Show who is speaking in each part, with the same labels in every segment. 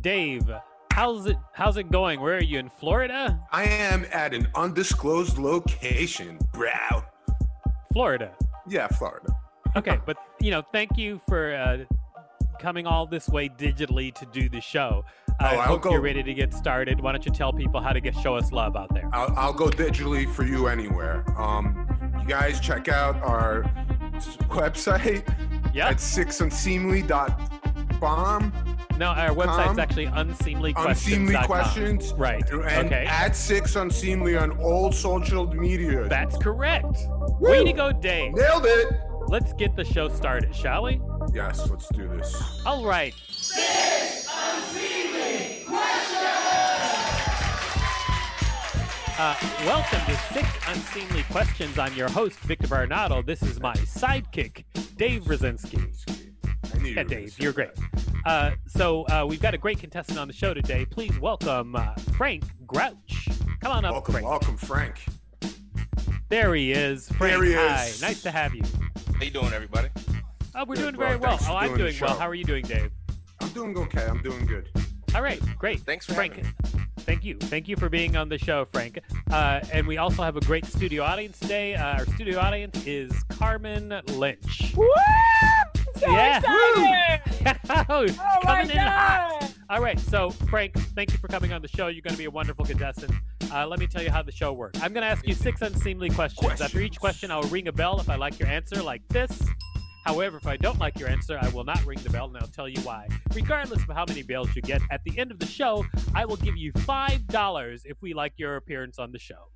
Speaker 1: Dave, how's it how's it going? Where are you in Florida?
Speaker 2: I am at an undisclosed location, brow.
Speaker 1: Florida.
Speaker 2: Yeah, Florida.
Speaker 1: Okay, but you know, thank you for uh, coming all this way digitally to do the show. I
Speaker 2: Oh, I'll
Speaker 1: hope
Speaker 2: go-
Speaker 1: you're ready to get started. Why don't you tell people how to get show us love out there?
Speaker 2: I'll, I'll go digitally for you anywhere. Um, you guys check out our website
Speaker 1: Yeah.
Speaker 2: at sixunseemly.bomb.
Speaker 1: No, our website's actually unseemlyquestions.com.
Speaker 2: Unseemly questions.
Speaker 1: Right.
Speaker 2: And
Speaker 1: okay.
Speaker 2: at six unseemly on all social media.
Speaker 1: That's correct.
Speaker 2: Woo!
Speaker 1: Way to go, Dave.
Speaker 2: Nailed it.
Speaker 1: Let's get the show started, shall we?
Speaker 2: Yes, let's do this.
Speaker 1: All right. Spin! Unseemly questions. Uh, welcome to Six Unseemly Questions. I'm your host, Victor Varnado. This is my sidekick, Dave Brzezinski.
Speaker 2: I
Speaker 1: Yeah, Dave, you're great. Uh, so uh, we've got a great contestant on the show today. Please welcome uh, Frank Grouch. Come on up,
Speaker 2: Welcome,
Speaker 1: Frank.
Speaker 2: welcome, Frank.
Speaker 1: There he is. Frank,
Speaker 2: There he
Speaker 1: hi.
Speaker 2: is.
Speaker 1: Nice to have you.
Speaker 3: How you doing, everybody?
Speaker 1: Oh, we're
Speaker 2: Good,
Speaker 1: doing very well.
Speaker 2: Thanks for
Speaker 1: Oh, I'm
Speaker 2: doing
Speaker 1: doing well. How are you doing, Dave?
Speaker 2: I'm doing okay. I'm doing good.
Speaker 1: All right, great.
Speaker 3: Thanks for
Speaker 1: Frank.
Speaker 3: having
Speaker 1: Thank you. Thank you for being on the show, Frank. Uh, and we also have a great studio audience today. Uh, our studio audience is Carmen Lynch.
Speaker 4: Woo! So
Speaker 1: Yeah.
Speaker 4: excited!
Speaker 1: oh
Speaker 4: Oh my
Speaker 1: coming in hot. All right, so Frank, thank you for coming on the show. You're going to be a wonderful contestant. Uh, let me tell you how the show works. I'm going to ask you six unseemly questions. After each question, I'll ring a bell if I like your answer, like this. However, if I don't like your answer, I will not ring the bell and I'll tell you why. Regardless of how many bells you get, at the end of the show, I will give you $5 if we like your appearance on the show.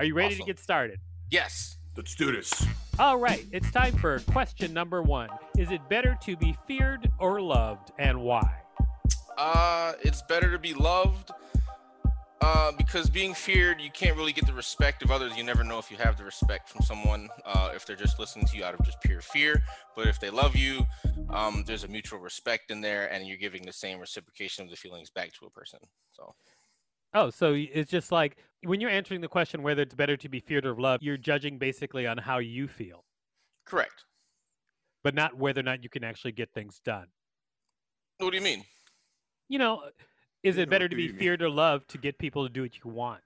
Speaker 1: Are you ready to get started?
Speaker 3: Yes.
Speaker 2: Let's do this.
Speaker 1: All right, it's time for question number one. Is it better to be feared or loved, and why?
Speaker 3: Uh, it's better to be loved. Uh, because being feared, you can't really get the respect of others. You never know if you have the respect from someone. Uh, if they're just listening to you out of just pure fear, but if they love you, um, there's a mutual respect in there, and you're giving the same reciprocation of the feelings back to a person. So
Speaker 1: Oh, so it's just like when you're answering the question whether it's better to be feared or loved, you're judging basically on how you feel,
Speaker 3: correct.
Speaker 1: but not whether or not you can actually get things done.
Speaker 3: What do you mean?
Speaker 1: You know, is it better to be feared or loved to get people to do what you want?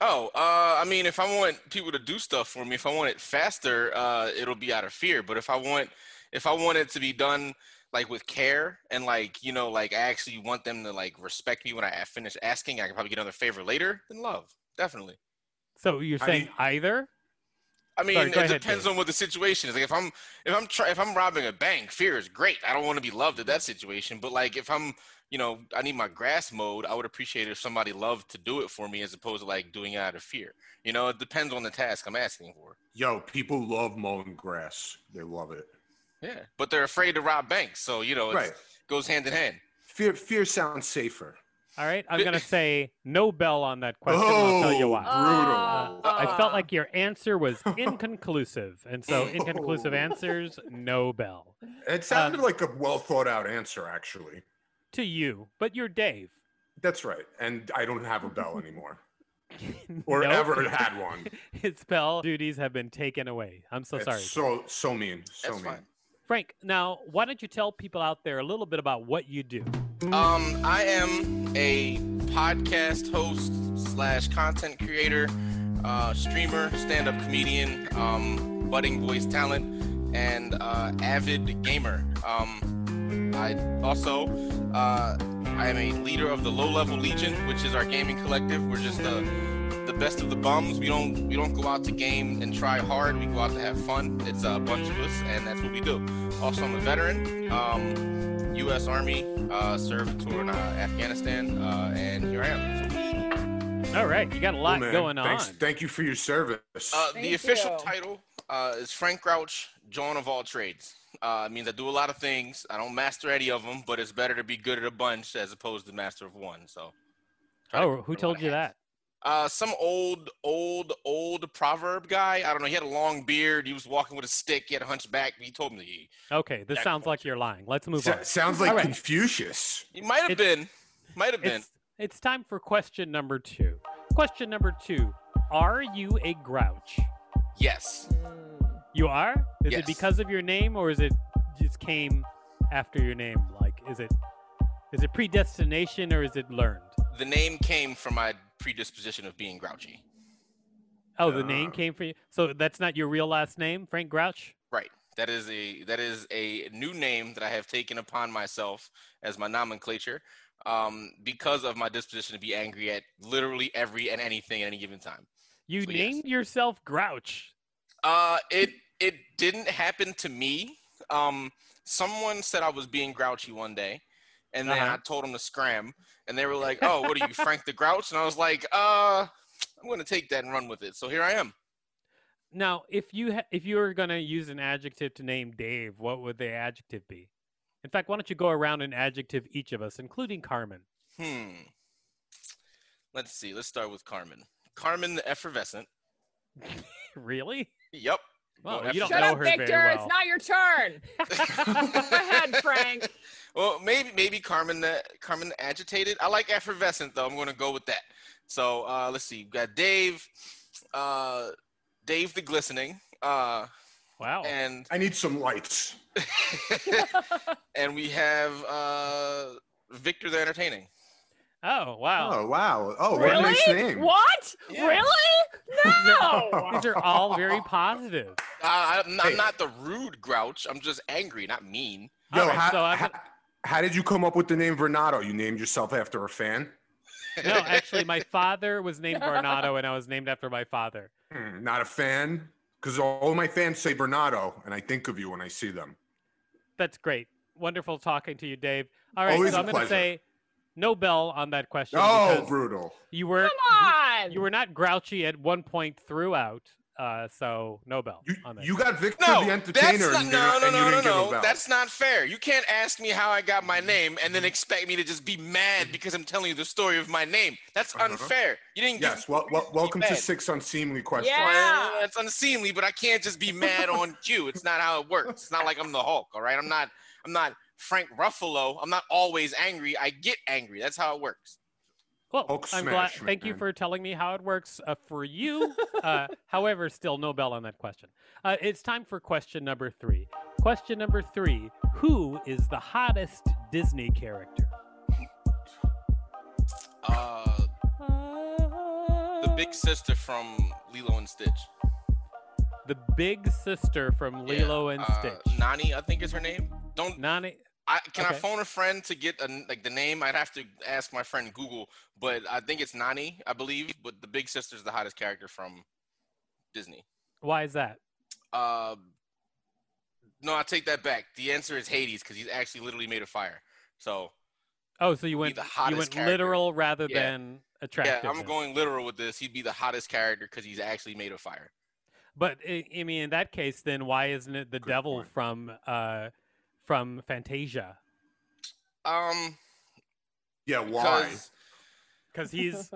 Speaker 3: Oh, uh, I mean, if I want people to do stuff for me, if I want it faster, uh, it'll be out of fear. But if I want, if I want it to be done like with care and like you know, like I actually want them to like respect me when I finish asking, I can probably get another favor later. Then love, definitely.
Speaker 1: So you're
Speaker 2: I
Speaker 1: saying
Speaker 2: mean-
Speaker 1: either?
Speaker 3: I mean,
Speaker 1: Sorry,
Speaker 3: it
Speaker 1: ahead,
Speaker 3: depends
Speaker 1: Dave.
Speaker 3: on what the situation is. Like if I'm if I'm try, if I'm robbing a bank, fear is great. I don't want to be loved at that situation. But like if I'm you know I need my grass mowed, I would appreciate if somebody loved to do it for me as opposed to like doing it out of fear. You know, it depends on the task I'm asking for.
Speaker 2: Yo, people love mowing grass. They love it.
Speaker 3: Yeah, but they're afraid to rob banks, so you know it
Speaker 2: Right.
Speaker 3: goes hand in hand.
Speaker 2: Fear fear sounds safer.
Speaker 1: All right, I'm gonna say no bell on that question. and I'll tell you
Speaker 2: Oh,
Speaker 1: why.
Speaker 2: brutal.
Speaker 1: Uh, I felt like your answer was inconclusive, and so inconclusive
Speaker 2: Oh.
Speaker 1: answers, no bell
Speaker 2: It sounded
Speaker 1: Um,
Speaker 2: like a well thought out answer, actually.
Speaker 1: to you. But you're Dave.
Speaker 2: That's right. And I don't have a bell anymore. Or
Speaker 1: Nope.
Speaker 2: ever had one.
Speaker 1: His bell duties have been taken away. I'm so
Speaker 2: It's
Speaker 1: sorry.
Speaker 2: so so mean. So
Speaker 3: That's
Speaker 2: mean.
Speaker 3: fine.
Speaker 1: Frank, now why don't you tell people out there a little bit about what you do?
Speaker 3: Um, I am a podcast host slash content creator, uh, streamer, stand-up comedian, um, budding voice talent, and uh, avid gamer. Um, I also uh, I am a leader of the Low Level Legion, which is our gaming collective. We're just the the best of the bums. We don't we don't go out to game and try hard. We go out to have fun. It's a bunch of us, and that's what we do. Also, I'm a veteran. Um, U.S. Army, uh, served a tour in uh, Afghanistan, uh, and here I am.
Speaker 1: All right, you got a lot
Speaker 2: Cool, man.
Speaker 1: going on.
Speaker 2: Thank you for your service.
Speaker 3: Uh, the official
Speaker 4: you.
Speaker 3: title uh, is Frank Grouch, John of all trades. Uh, it means I do a lot of things. I don't master any of them, but it's better to be good at a bunch as opposed to master of one. So.
Speaker 1: Oh, who told you that?
Speaker 3: Uh, some old, old, old proverb guy. I don't know. He had a long beard. He was walking with a stick. He had a hunchback. He told me he,
Speaker 1: Okay, this
Speaker 3: Jack
Speaker 1: sounds like you're lying. Let's move
Speaker 2: So-
Speaker 1: on.
Speaker 2: sounds like
Speaker 1: All right.
Speaker 2: Confucius.
Speaker 3: he might have
Speaker 1: It's-
Speaker 3: been. Might have been.
Speaker 1: It's, it's time for question number two. Question number two Are you a grouch?
Speaker 3: Yes.
Speaker 1: You are? Is it because of your name or is it just came after your name? Like, is it is it predestination or is it learned?
Speaker 3: The name came from my predisposition of being grouchy.
Speaker 1: Oh, the name
Speaker 2: Ah.
Speaker 1: came for you. So that's not your real last name, Frank Grouch?
Speaker 3: Right. That is a that is a new name that I have taken upon myself as my nomenclature, um, because of my disposition to be angry at literally every and anything at any given time.
Speaker 1: You
Speaker 3: So, yes.
Speaker 1: named yourself Grouch.
Speaker 3: Uh, it it didn't happen to me. Um, someone said I was being grouchy one day, and then
Speaker 1: Uh-huh.
Speaker 3: I told them to scram, and they were like, "Oh, what are you, Frank the Grouch?" And I was like, "Uh, I'm gonna take that and run with it." So here I am.
Speaker 1: Now, if you ha- if you were going to use an adjective to name Dave, what would the adjective be? In fact, why don't you go around and adjective each of us, including Carmen?
Speaker 3: Hmm. Let's see. Let's start with Carmen. Carmen the effervescent.
Speaker 1: really?
Speaker 3: Yep.
Speaker 1: Well,
Speaker 3: Go
Speaker 1: you don't
Speaker 5: Shut
Speaker 1: know
Speaker 5: up,
Speaker 1: her
Speaker 5: Victor.
Speaker 1: very well.
Speaker 5: It's not your turn. Go ahead, Frank.
Speaker 3: Well, maybe maybe Carmen the Carmen the agitated. I like effervescent though. I'm going to go with that. So uh, let's see. We've got Dave, uh, Dave the glistening, uh,
Speaker 1: Wow.
Speaker 3: and
Speaker 2: I need some lights.
Speaker 3: and we have uh, Victor the entertaining.
Speaker 1: Oh, wow.
Speaker 2: Oh wow! Oh, what a
Speaker 5: really?
Speaker 2: nice name.
Speaker 5: What?
Speaker 3: Yeah.
Speaker 5: Really? No.
Speaker 1: These are all very positive.
Speaker 3: Uh, I'm, I'm
Speaker 2: Hey.
Speaker 3: not the rude grouch. I'm just angry, not mean.
Speaker 2: Yo,
Speaker 1: All right,
Speaker 2: how,
Speaker 1: so
Speaker 2: how, how did you come up with the name Varnado? You named yourself after a fan?
Speaker 1: No, actually, my father was named Varnado, and I was named after my father.
Speaker 2: Hmm, not a fan? Because all my fans say Bernardo, and I think of you when I see them.
Speaker 1: That's great. Wonderful talking to you, Dave. All right,
Speaker 2: Always
Speaker 1: so
Speaker 2: a
Speaker 1: I'm going to
Speaker 2: pleasure.
Speaker 1: say no bell on that question.
Speaker 2: Oh, brutal!
Speaker 1: you were
Speaker 5: Come on.
Speaker 1: you were not grouchy at one point throughout, uh, so no bell
Speaker 2: You,
Speaker 1: on that.
Speaker 2: you got Victor
Speaker 3: No,
Speaker 2: the
Speaker 3: that's
Speaker 2: Entertainer,
Speaker 3: not,
Speaker 2: and,
Speaker 3: no,
Speaker 2: you-
Speaker 3: no,
Speaker 2: and you
Speaker 3: no, no,
Speaker 2: didn't
Speaker 3: no. That's not fair. You can't ask me how I got my name and then expect me to just be mad because I'm telling you the story of my name. That's
Speaker 2: Uh-huh.
Speaker 3: unfair. You didn't.
Speaker 2: yes.
Speaker 3: Give
Speaker 2: Well, well, welcome to six unseemly questions.
Speaker 5: Yeah.
Speaker 3: Well, That's unseemly, but I can't just be mad on cue. It's not how it works. It's not like I'm the Hulk, all right? I'm not. I'm not Frank Ruffalo. I'm not always angry. I get angry. That's how it works.
Speaker 1: Well,
Speaker 2: Hulk
Speaker 1: I'm glad. Thank you for telling me how it works uh, for you. Uh, however, still no bell on that question. Uh, it's time for question number three. Question number three: Who is the hottest Disney character?
Speaker 3: Uh, the big sister from Lilo and Stitch.
Speaker 1: The big sister from
Speaker 3: Yeah,
Speaker 1: Lilo and
Speaker 3: uh,
Speaker 1: Stitch.
Speaker 3: Nani, I think is her name. Don't
Speaker 1: Nani.
Speaker 3: I can I phone a friend to get a, like the name? I'd have to ask my friend Google, but I think it's Nani, I believe. But the big sister's the hottest character from Disney.
Speaker 1: Why is that?
Speaker 3: Uh, no, I take that back. The answer is Hades because he's actually literally made of fire. So
Speaker 1: Oh, so you went
Speaker 3: the
Speaker 1: you went
Speaker 3: character.
Speaker 1: literal rather
Speaker 3: Yeah.
Speaker 1: than attractive.
Speaker 3: yeah, I'm going literal with this. He'd be the hottest character because he's actually made of fire.
Speaker 1: But I, I mean, in that case, then why isn't it the
Speaker 2: Good
Speaker 1: devil
Speaker 2: point.
Speaker 1: from uh, from Fantasia?
Speaker 3: Um,
Speaker 2: Yeah, why?
Speaker 3: because
Speaker 1: Because he's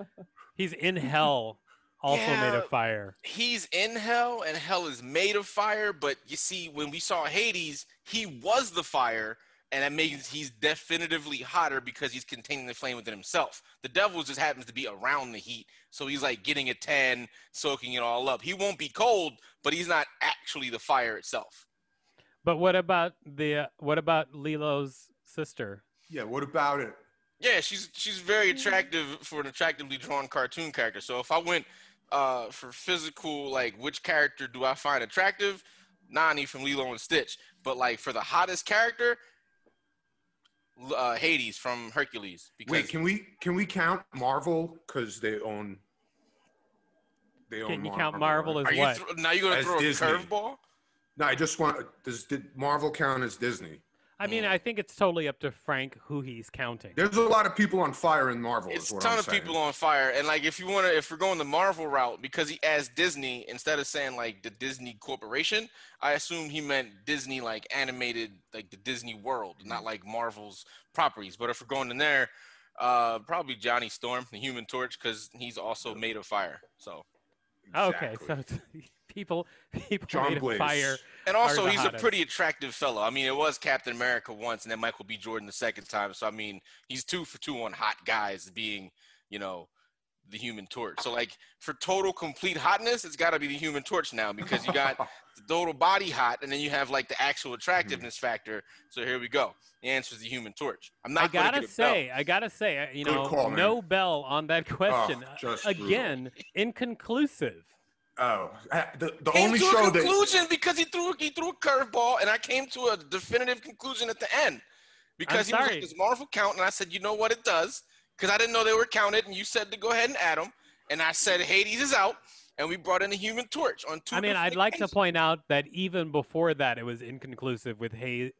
Speaker 1: he's in hell, also made of fire.
Speaker 3: he's in hell and hell is made of fire. But you see, when we saw Hades, he was the fire, and that means he's definitively hotter because he's containing the flame within himself. The devil just happens to be around the heat, so he's like getting a tan, soaking it all up. He won't be cold, but he's not actually the fire itself.
Speaker 1: But what about the uh, what about Lilo's sister?
Speaker 2: Yeah, what about it?
Speaker 3: Yeah, she's she's very attractive for an attractively drawn cartoon character. So if I went uh, for physical, like which character do I find attractive? Nani from Lilo and Stitch. But like for the hottest character, uh, Hades from Hercules. Because
Speaker 2: Wait, can we can we count Marvel because they own? They own.
Speaker 1: Can you count Marvel as
Speaker 3: are you
Speaker 1: what?
Speaker 3: now you're gonna
Speaker 2: As
Speaker 3: throw
Speaker 2: Disney.
Speaker 3: a curveball?
Speaker 2: No, I just want. Does did Marvel count as Disney?
Speaker 1: I mean. I think it's totally up to Frank who he's counting.
Speaker 2: There's a lot of people on fire in Marvel.
Speaker 3: It's
Speaker 2: is
Speaker 3: a
Speaker 2: what
Speaker 3: ton
Speaker 2: I'm
Speaker 3: of
Speaker 2: saying.
Speaker 3: people on fire, and like if you want to, if we're going the Marvel route, because he as Disney instead of saying like the Disney Corporation, I assume he meant Disney like animated, like the Disney World,
Speaker 2: Mm-hmm.
Speaker 3: not like Marvel's properties. But if we're going in there, uh, probably Johnny Storm, the Human Torch, because he's also made of fire. So,
Speaker 1: Okay, so people people
Speaker 2: John
Speaker 1: made of fire.
Speaker 3: and also
Speaker 1: the
Speaker 3: he's a pretty attractive fellow. I mean, it was Captain America once, and then Michael B. Jordan the second time. So I mean, he's two for two on hot guys being, you know, the Human Torch. So like for total complete hotness, it's got to be the Human Torch now because you got the total body hot, and then you have like the actual attractiveness factor. So here we go. The answer is the Human Torch. I'm
Speaker 1: I
Speaker 3: not gonna
Speaker 1: gotta
Speaker 3: get a bell.
Speaker 1: say, I gotta say, you
Speaker 2: Good
Speaker 1: know,
Speaker 2: call,
Speaker 1: no bell on that question. Uh,
Speaker 2: just
Speaker 1: Again, inconclusive.
Speaker 2: Oh, the, the
Speaker 3: Came
Speaker 2: only
Speaker 3: to
Speaker 2: show
Speaker 3: a
Speaker 2: that
Speaker 3: conclusion because he threw he threw a curveball, and I came to a definitive conclusion at the end because he was like this Marvel count, and I said, you know what, it does because I didn't know they were counted, and you said to go ahead and add them, and I said Hades is out, and we brought in the Human Torch on two.
Speaker 1: I mean, I'd like to point out that even before that, it was inconclusive with Hay-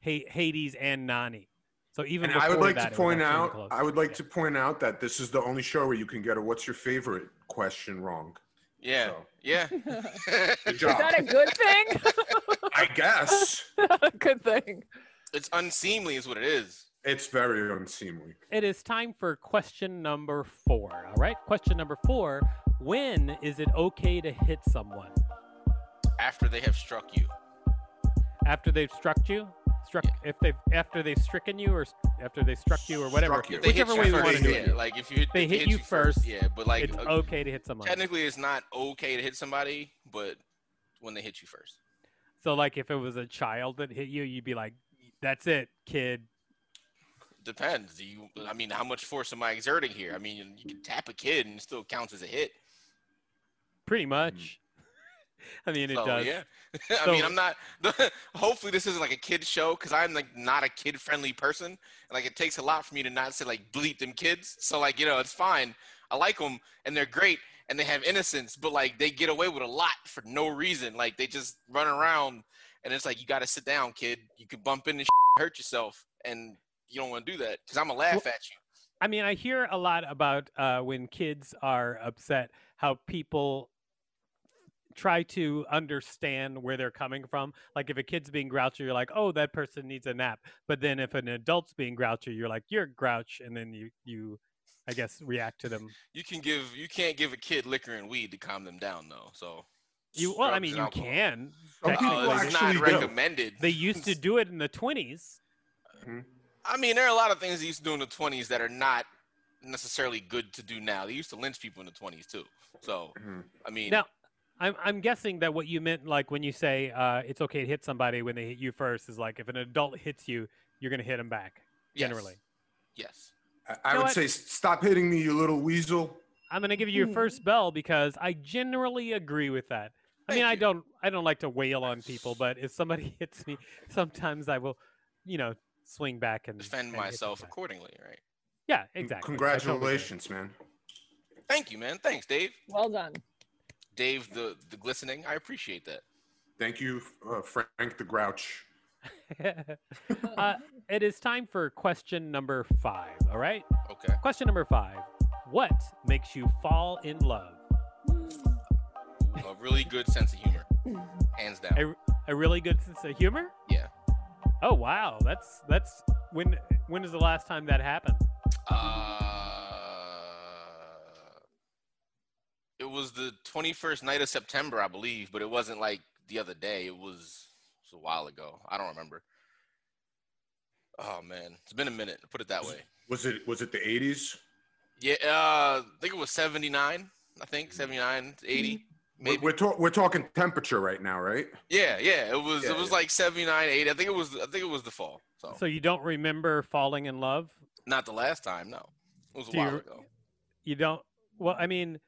Speaker 1: Hay- Hades and Nani. So even
Speaker 2: and I would like
Speaker 1: that,
Speaker 2: to point out. I would like
Speaker 1: Yeah.
Speaker 2: to point out that this is the only show where you can get a "What's your favorite?" question wrong.
Speaker 3: Yeah,
Speaker 2: So,
Speaker 3: yeah.
Speaker 2: good
Speaker 5: Is that a good thing?
Speaker 2: I guess
Speaker 5: good thing.
Speaker 3: it's unseemly, is what it is.
Speaker 2: It's very unseemly.
Speaker 1: It is time for question number four. All right, question number four: When is it okay to hit someone
Speaker 3: After they have struck you,
Speaker 1: after they've struck you? Struck if they've after they've stricken you or after they struck you or whatever.
Speaker 2: You.
Speaker 3: If they hit
Speaker 1: Whichever way we
Speaker 3: first,
Speaker 1: want to do
Speaker 3: yeah,
Speaker 1: it.
Speaker 3: Like if you hit,
Speaker 1: They
Speaker 3: if
Speaker 1: hit you first,
Speaker 3: yeah. But like
Speaker 1: it's
Speaker 3: uh,
Speaker 1: okay to hit someone.
Speaker 3: technically, it's not okay to hit somebody, but when they hit you first.
Speaker 1: So like if it was a child that hit you, you'd be like, "That's it, kid."
Speaker 3: Depends. Do you? I mean, how much force am I exerting here? I mean, you can tap a kid and it still counts as a hit.
Speaker 1: Pretty hmm. much. I mean, it
Speaker 3: So,
Speaker 1: does.
Speaker 3: yeah. I
Speaker 1: So-
Speaker 3: mean, I'm not. hopefully, this isn't like a kid show because I'm like not a kid friendly person. And, like, it takes a lot for me to not say like bleep them kids. So like, you know, it's fine. I like them and they're great and they have innocence, but like they get away with a lot for no reason. Like they just run around and it's like you got to sit down, kid. You could bump into shit, hurt yourself, and you don't want to do that because I'm gonna laugh at you.
Speaker 1: I mean, I hear a lot about uh, when kids are upset, how people try to understand where they're coming from. Like if a kid's being grouchy, you're like, "Oh, that person needs a nap." But then if an adult's being grouchy, you're like, "You're a grouch," and then you you, I guess, react to them.
Speaker 3: You can give you can't give a kid liquor and weed to calm them down though. So
Speaker 1: You well, I mean, you
Speaker 3: alcohol.
Speaker 1: can.
Speaker 2: Some
Speaker 1: technically.
Speaker 3: Oh, it's not
Speaker 2: actually do.
Speaker 3: recommended.
Speaker 1: They used to do it in the 20s.
Speaker 3: I mean, there are a lot of things they used to do in the 20s that are not necessarily good to do now. They used to lynch people in the 20s too. So,
Speaker 2: Mhm.
Speaker 3: I mean,
Speaker 1: Now, I'm I'm guessing that what you meant, like when you say uh, it's okay to hit somebody when they hit you first, is like if an adult hits you, you're gonna hit them back. Generally,
Speaker 3: yes.
Speaker 2: I, I would
Speaker 1: what?
Speaker 2: say, stop hitting me, you little weasel.
Speaker 1: I'm gonna give you your first bell because I generally agree with that. I mean,
Speaker 3: Thank
Speaker 1: I don't I don't like to wail on people, but if somebody hits me, sometimes I will, you know, swing back and
Speaker 3: Defend
Speaker 1: and
Speaker 3: myself accordingly, right?
Speaker 1: Yeah, exactly. I totally.
Speaker 2: Congratulations, man.
Speaker 3: Thank you, man. Thanks, Dave.
Speaker 5: Well done.
Speaker 3: Dave, the the glistening. I appreciate that.
Speaker 2: Thank you, uh, Frank the Grouch.
Speaker 1: uh, it is time for question number five. All right.
Speaker 3: Okay.
Speaker 1: Question number five. What makes you fall in love?
Speaker 3: A really good sense of humor, hands down.
Speaker 1: A, a really good sense of humor?
Speaker 3: Yeah.
Speaker 1: Oh wow, that's that's when when is the last time that happened?
Speaker 3: Uh, it was the 21st night of September, I believe, but it wasn't like the other day. It was, it was a while ago. I don't remember. Oh man, it's been a minute. Put it that way.
Speaker 2: Was it was it the 80s?
Speaker 3: Yeah, uh, I think it was 79. I think 79, 80,
Speaker 2: We're,
Speaker 3: maybe.
Speaker 2: we're, talk, we're talking temperature right now, right?
Speaker 3: Yeah, yeah. It was
Speaker 2: Yeah,
Speaker 3: it was
Speaker 2: yeah.
Speaker 3: like 79, 80. I think it was I think it was the fall. So,
Speaker 1: So you don't remember falling in love?
Speaker 3: not the last time. No, it was a
Speaker 1: Do
Speaker 3: while
Speaker 1: you-
Speaker 3: ago.
Speaker 1: You don't. Well, I mean,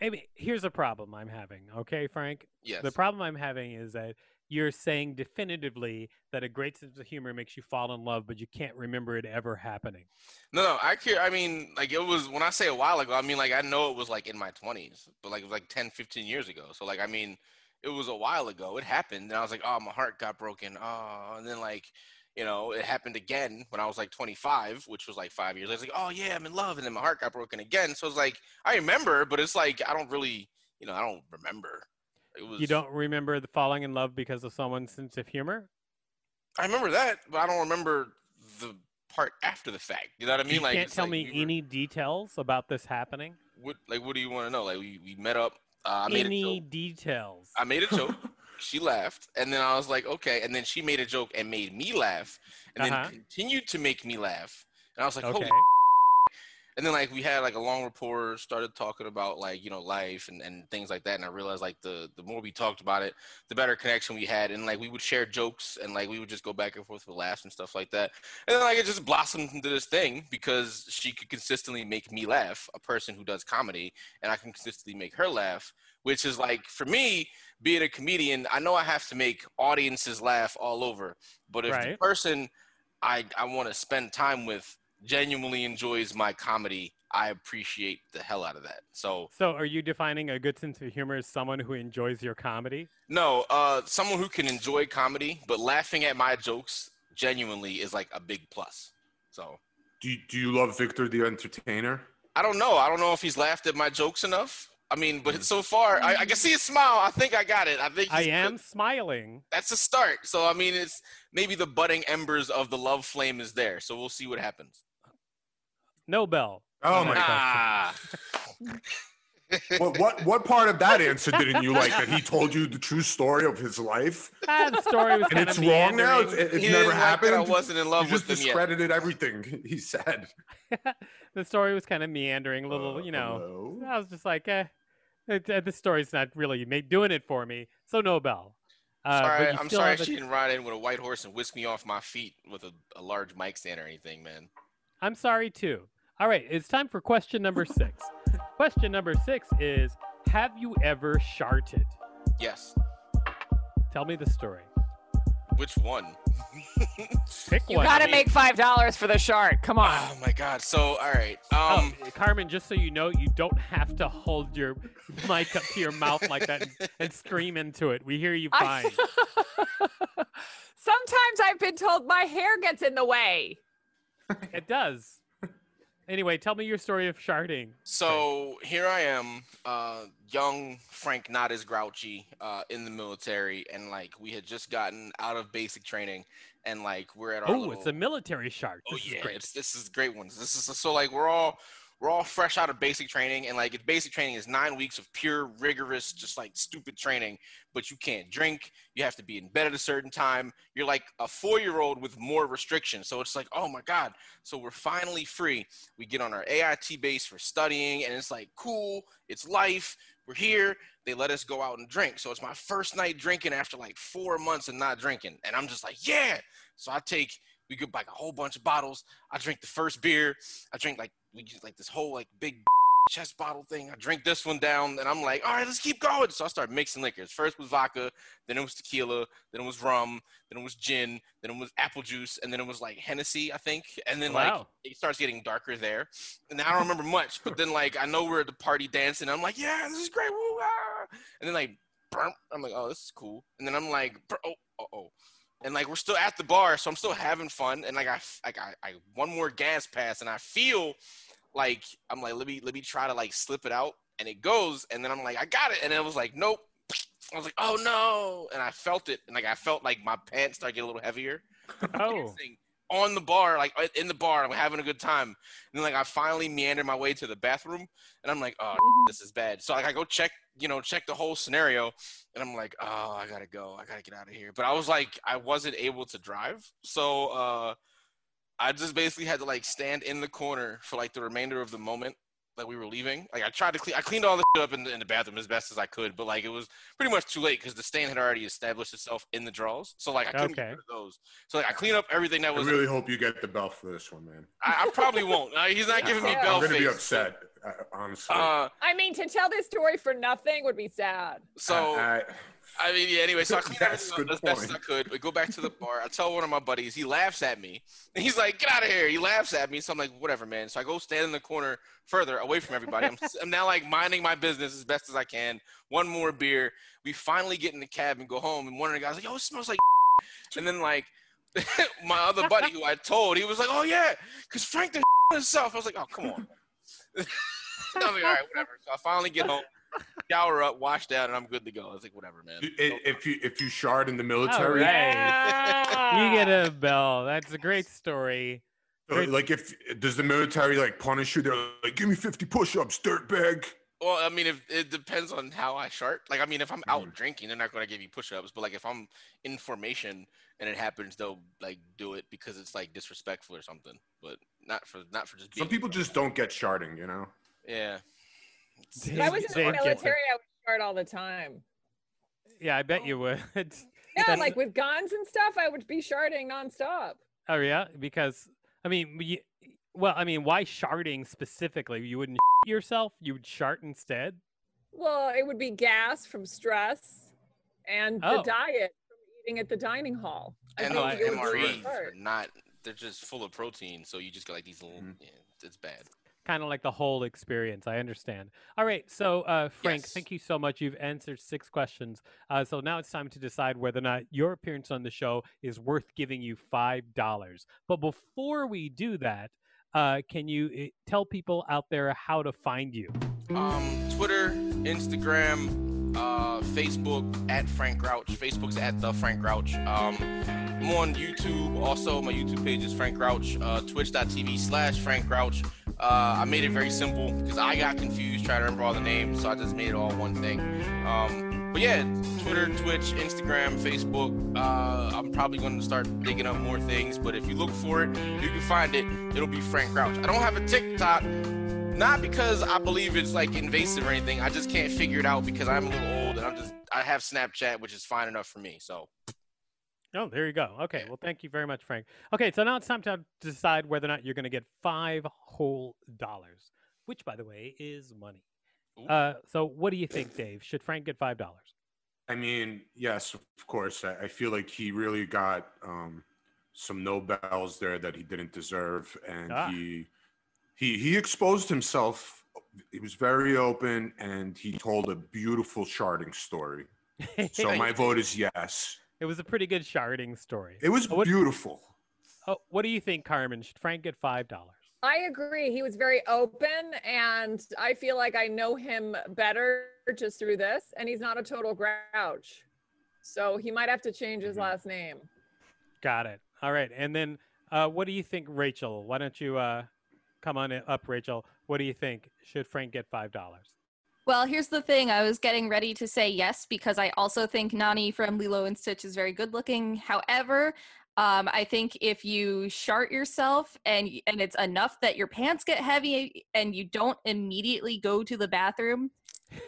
Speaker 1: I mean, here's a problem I'm having. Okay, Frank.
Speaker 3: Yes.
Speaker 1: The problem I'm having is that you're saying definitively that a great sense of humor makes you fall in love, but you can't remember it ever happening.
Speaker 3: No, no, I care. I mean, like it was when I say a while ago, I mean like I know it was like in my 20s, but like it was like 10, 15 years ago. So like I mean, it was a while ago. It happened, and I was like, oh, my heart got broken. Oh, and then like, you know, it happened again when I was like 25, which was like five years. I was like, oh yeah, I'm in love, and then my heart got broken again. So it's like I remember, but it's like I don't really, you know, I don't remember. Was
Speaker 1: You don't remember the falling in love because of someone's sense of humor?
Speaker 3: I remember that, but I don't remember the part after the fact. You know what I mean?
Speaker 1: you
Speaker 3: like
Speaker 1: can't tell
Speaker 3: like
Speaker 1: me
Speaker 3: we were-
Speaker 1: any details about this happening.
Speaker 3: what like what do you want to know? Like we, we met up. Uh, I made a
Speaker 1: any
Speaker 3: joke.
Speaker 1: details?
Speaker 3: I made a joke. she laughed, and then I was like, okay. And then she made a joke and made me laugh, and
Speaker 1: Uh-huh.
Speaker 3: then continued to make me laugh. And I was like,
Speaker 1: okay.
Speaker 3: holy. And then like we had like a long rapport, started talking about like you know life and, and things like that. And I realized like the the more we talked about it, the better connection we had. And like we would share jokes and like we would just go back and forth with laughs and stuff like that. And then like it just blossomed into this thing because she could consistently make me laugh, a person who does comedy, and I can consistently make her laugh. Which is like for me, being a comedian, I know I have to make audiences laugh all over. But if the person I I want to spend time with genuinely enjoys my comedy, I appreciate the hell out of that. So
Speaker 1: So, are you defining a good sense of humor as someone who enjoys your comedy?
Speaker 3: no, uh, someone who can enjoy comedy but laughing at my jokes genuinely is like a big plus. So
Speaker 2: Do you, do you love Victor the Entertainer?
Speaker 3: I don't know. I don't know if he's laughed at my jokes enough. I mean, but so far I, I can see his smile. I think I got it. I think
Speaker 1: I am
Speaker 3: good.
Speaker 1: smiling.
Speaker 3: That's a start. So I mean, it's maybe the budding embers of the love flame is there. So we'll see what happens.
Speaker 1: No bell.
Speaker 2: Oh my God.
Speaker 3: Ah.
Speaker 2: What, what what part of that answer didn't you like? That he told you the true story of his life,
Speaker 1: Ah, the story was
Speaker 2: and it's
Speaker 1: of
Speaker 2: wrong now. It's, it's
Speaker 3: He
Speaker 2: never
Speaker 3: didn't like that
Speaker 2: happened.
Speaker 3: I wasn't in love
Speaker 2: you
Speaker 3: with
Speaker 2: just
Speaker 3: him yet.
Speaker 2: discredited everything he said.
Speaker 1: the story was kind of meandering, a little,
Speaker 2: Uh,
Speaker 1: you know.
Speaker 2: hello?
Speaker 1: I was just like, eh, it, uh, this story's not really doing it for me. So no bell. Uh,
Speaker 3: sorry, I'm sorry
Speaker 1: have a-
Speaker 3: she didn't ride in with a white horse and whisk me off my feet with a, a large mic stand or anything, man.
Speaker 1: I'm sorry too. All right, it's time for question number six. question number six is: Have you ever sharted?
Speaker 3: Yes.
Speaker 1: Tell me the story.
Speaker 3: Which one?
Speaker 1: Pick one.
Speaker 5: You
Speaker 1: one.
Speaker 5: gotta make five dollars for the shark. Come on.
Speaker 3: Oh my god. So all right.
Speaker 1: Oh,
Speaker 3: Um
Speaker 1: Carmen, just so you know, you don't have to hold your mic up to your mouth like that and, and scream into it. We hear you fine.
Speaker 5: Sometimes I've been told my hair gets in the way.
Speaker 1: it does. Anyway, tell me your story of sharding.
Speaker 3: so here I am, uh young Frank not as grouchy, uh, in the military and like we had just gotten out of basic training and like we're at our
Speaker 1: Oh,
Speaker 3: little,
Speaker 1: it's a military shark.
Speaker 3: Oh
Speaker 1: This
Speaker 3: yeah,
Speaker 1: is great.
Speaker 3: it's, this is great ones. This is so like we're all we're all fresh out of basic training, and like basic training is nine weeks of pure rigorous, just like stupid training. But you can't drink. You have to be in bed at a certain time. You're like a four year old with more restrictions. So it's like, oh my god. So we're finally free. We get on our AIT base for studying, and it's like cool. It's life. We're here. They let us go out and drink. So it's my first night drinking after like four months of not drinking, and I'm just like, yeah. So I take we get like a whole bunch of bottles. I drink the first beer. I drink like we get like this whole like big chest bottle thing. I drink this one down, and I'm like, all right, let's keep going. So I start mixing liquors. First was vodka, then it was tequila, then it was rum, then it was gin, then it was apple juice, and then it was like Hennessy, I think. And then like it starts getting darker there. And I don't remember much, but then like I know we're at the party dancing. I'm like, yeah, this is great. Woo, ah. And then like, burp, I'm like, oh, this is cool. And then I'm like, oh, oh, oh and like we're still at the bar, so I'm still having fun. And like I, like I, I one more gas pass, and I feel like I'm like let me let me try to like slip it out, and it goes, and then I'm like I got it, and it was like nope. I was like oh no, and I felt it, and like I felt like my pants start getting a little heavier.
Speaker 1: Oh,
Speaker 3: on the bar, like uh, in the bar, I'm having a good time. And then like I finally meander my way to the bathroom, and I'm like, oh, this is bad. So like I go check, you know, check the whole scenario, and I'm like, oh, I gotta go, I gotta get out of here. But I was like, I wasn't able to drive, so uh, I just basically had to like stand in the corner for like the remainder of the moment that we were leaving. Like I tried to clean, I cleaned all this shit up in the, in the bathroom as best as I could, but like it was pretty much too late because the stain had already established itself in the drawers. So like I couldn't
Speaker 1: Okay.
Speaker 3: get rid of those. So like I clean up everything that
Speaker 2: I
Speaker 3: was.
Speaker 2: really hope you get the bell for this one, man.
Speaker 3: I, I probably won't. Uh, he's not giving me
Speaker 5: Yeah.
Speaker 3: bell
Speaker 2: I'm gonna
Speaker 3: face.
Speaker 2: be upset, uh, honestly.
Speaker 3: Uh,
Speaker 5: I mean, to tell this story for nothing would be sad.
Speaker 3: so
Speaker 2: I-
Speaker 3: I mean, yeah. Anyway, so I clean
Speaker 2: Yes,
Speaker 3: everything up as best as I could. We go back to the bar. I tell one of my buddies. He laughs at me. And he's like, "Get out of here!" He laughs at me. So I'm like, "Whatever, man." So I go stand in the corner further away from everybody. I'm, I'm now like minding my business as best as I can. One more beer. We finally get in the cab and go home. And one of the guys like, "Yo, it smells like." And then like my other buddy who I told, he was like, "Oh yeah, cause Frank did himself." I was like, "Oh come on." I was like, "All right, whatever." So I finally get home, shower up, wash down, and I'm good to go. I was like, "Whatever, man."
Speaker 2: If you if you shard in the military,
Speaker 1: right. You get a bell. That's a great story.
Speaker 2: like if does the military like punish you? They're like, give me 50 push-ups, dirtbag.
Speaker 3: Well, I mean, if it depends on how I sharp. Like, I mean, if I'm out
Speaker 2: Mhm.
Speaker 3: drinking, they're not going to give you push-ups. But like, if I'm in formation and it happens, they'll like do it because it's like disrespectful or something. But not for not for just being.
Speaker 2: Some people just don't get sharding, you know.
Speaker 3: Yeah.
Speaker 1: Dave-
Speaker 5: When I was in the
Speaker 1: Dave
Speaker 5: military, I would start all the time.
Speaker 1: Yeah, I bet you would.
Speaker 5: Yeah, like with guns and stuff, I would be sharding nonstop.
Speaker 1: oh yeah, because I mean, you, well, I mean, why sharding specifically? You wouldn't yourself. You would shart instead.
Speaker 5: Well, it would be gas from stress and
Speaker 1: Oh.
Speaker 5: the diet from eating at the dining hall. I
Speaker 3: And
Speaker 5: think
Speaker 1: I-
Speaker 3: the
Speaker 5: it
Speaker 3: MREs are not. They're just full of protein, so you just got like these little.
Speaker 2: Mhm.
Speaker 3: Yeah, it's bad.
Speaker 1: Kind of like the whole experience. I understand. All right, so uh, Frank,
Speaker 3: Yes.
Speaker 1: thank you so much. You've answered six questions. Uh, so now it's time to decide whether or not your appearance on the show is worth giving you five dollars. But before we do that, uh, can you uh, tell people out there how to find you?
Speaker 3: Um, Twitter, Instagram, uh, Facebook at Frank Grouch. Facebook's at the Frank Grouch. Um, I'm on YouTube. Also, my YouTube page is Frank Grouch. Uh, Twitch.tv slash Frank Grouch. Uh, I made it very simple because I got confused trying to remember all the names, so I just made it all one thing. Um, but yeah, Twitter, Twitch, Instagram, Facebook. Uh, I'm probably going to start digging up more things, but if you look for it, you can find it. It'll be Frank Grouch. I don't have a TikTok, not because I believe it's like invasive or anything. I just can't figure it out because I'm a little old and I'm just I have Snapchat, which is fine enough for me. So
Speaker 1: Oh, there you go. Okay, well, thank you very much, Frank. Okay, so now it's time to decide whether or not you're going to get five whole dollars, which, by the way, is money. Uh, so what do you think, Dave? Should Frank get five dollars?
Speaker 2: I mean, yes, of course. I, I feel like he really got um, some Nobels there that he didn't deserve, and
Speaker 1: Ah.
Speaker 2: he he he exposed himself. He was very open, and he told a beautiful sharding story. So my vote is yes.
Speaker 1: It was a pretty good sharding story.
Speaker 2: It was
Speaker 1: what,
Speaker 2: beautiful.
Speaker 1: oh, what do you think, Carmen? Should Frank get five dollars?
Speaker 5: I agree. He was very open, and I feel like I know him better just through this. And he's not a total grouch, so he might have to change his
Speaker 2: Mhm.
Speaker 5: last name.
Speaker 1: Got it. All right. And then, uh, what do you think, Rachel? Why don't you uh, come on up, Rachel? What do you think? Should Frank get five dollars?
Speaker 6: Well, here's the thing. I was getting ready to say yes because I also think Nani from Lilo and Stitch is very good looking. However, um, I think if you shart yourself and and it's enough that your pants get heavy and you don't immediately go to the bathroom,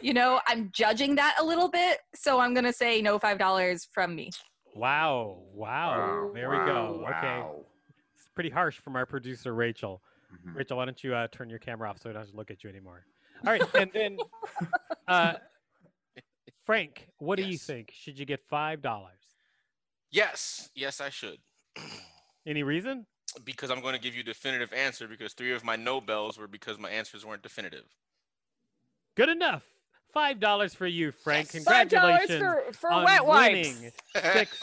Speaker 6: you know, I'm judging that a little bit. So I'm gonna say no five dollars from me.
Speaker 1: Wow. Wow. there we go.
Speaker 2: Wow,
Speaker 1: Okay. It's pretty harsh from our producer, Rachel.
Speaker 2: Mhm.
Speaker 1: Rachel, why don't you uh, turn your camera off so it don't look at you anymore? All right. And then, uh, Frank, what do you think? Should you get five dollars?
Speaker 3: yes, yes, I should.
Speaker 1: Any reason?
Speaker 3: because I'm going to give you a definitive answer because three of my Nobels were because my answers weren't definitive.
Speaker 1: Good enough. Five dollars for you, Frank.
Speaker 3: Yes.
Speaker 5: Five dollars
Speaker 1: Congratulations
Speaker 5: for for
Speaker 1: on
Speaker 5: wet wipes.
Speaker 1: winning six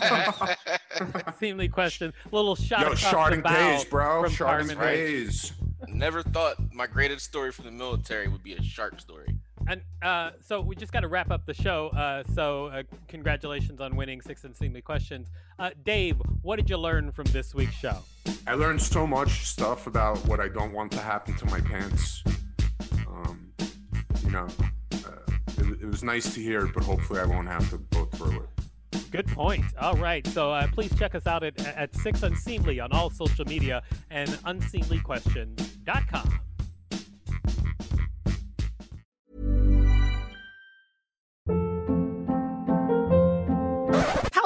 Speaker 1: seemingly question. Little shot
Speaker 2: Yo,
Speaker 1: across the
Speaker 2: sharding
Speaker 1: bow
Speaker 2: pays, bro.
Speaker 1: from
Speaker 2: Sharding
Speaker 1: Carmen
Speaker 2: pays.
Speaker 3: Never thought my greatest story from the military would be a shark story.
Speaker 1: And uh, so we just got to wrap up the show. Uh, so uh, congratulations on winning six unseemly questions. Uh, Dave, what did you learn from this week's show?
Speaker 2: I learned so much stuff about what I don't want to happen to my pants. Um, you know, uh, it, it was nice to hear, but hopefully I won't have to go through it.
Speaker 1: Good point. All right. So uh, please check us out at, at Six Unseemly on all social media and unseemlyquestions.com.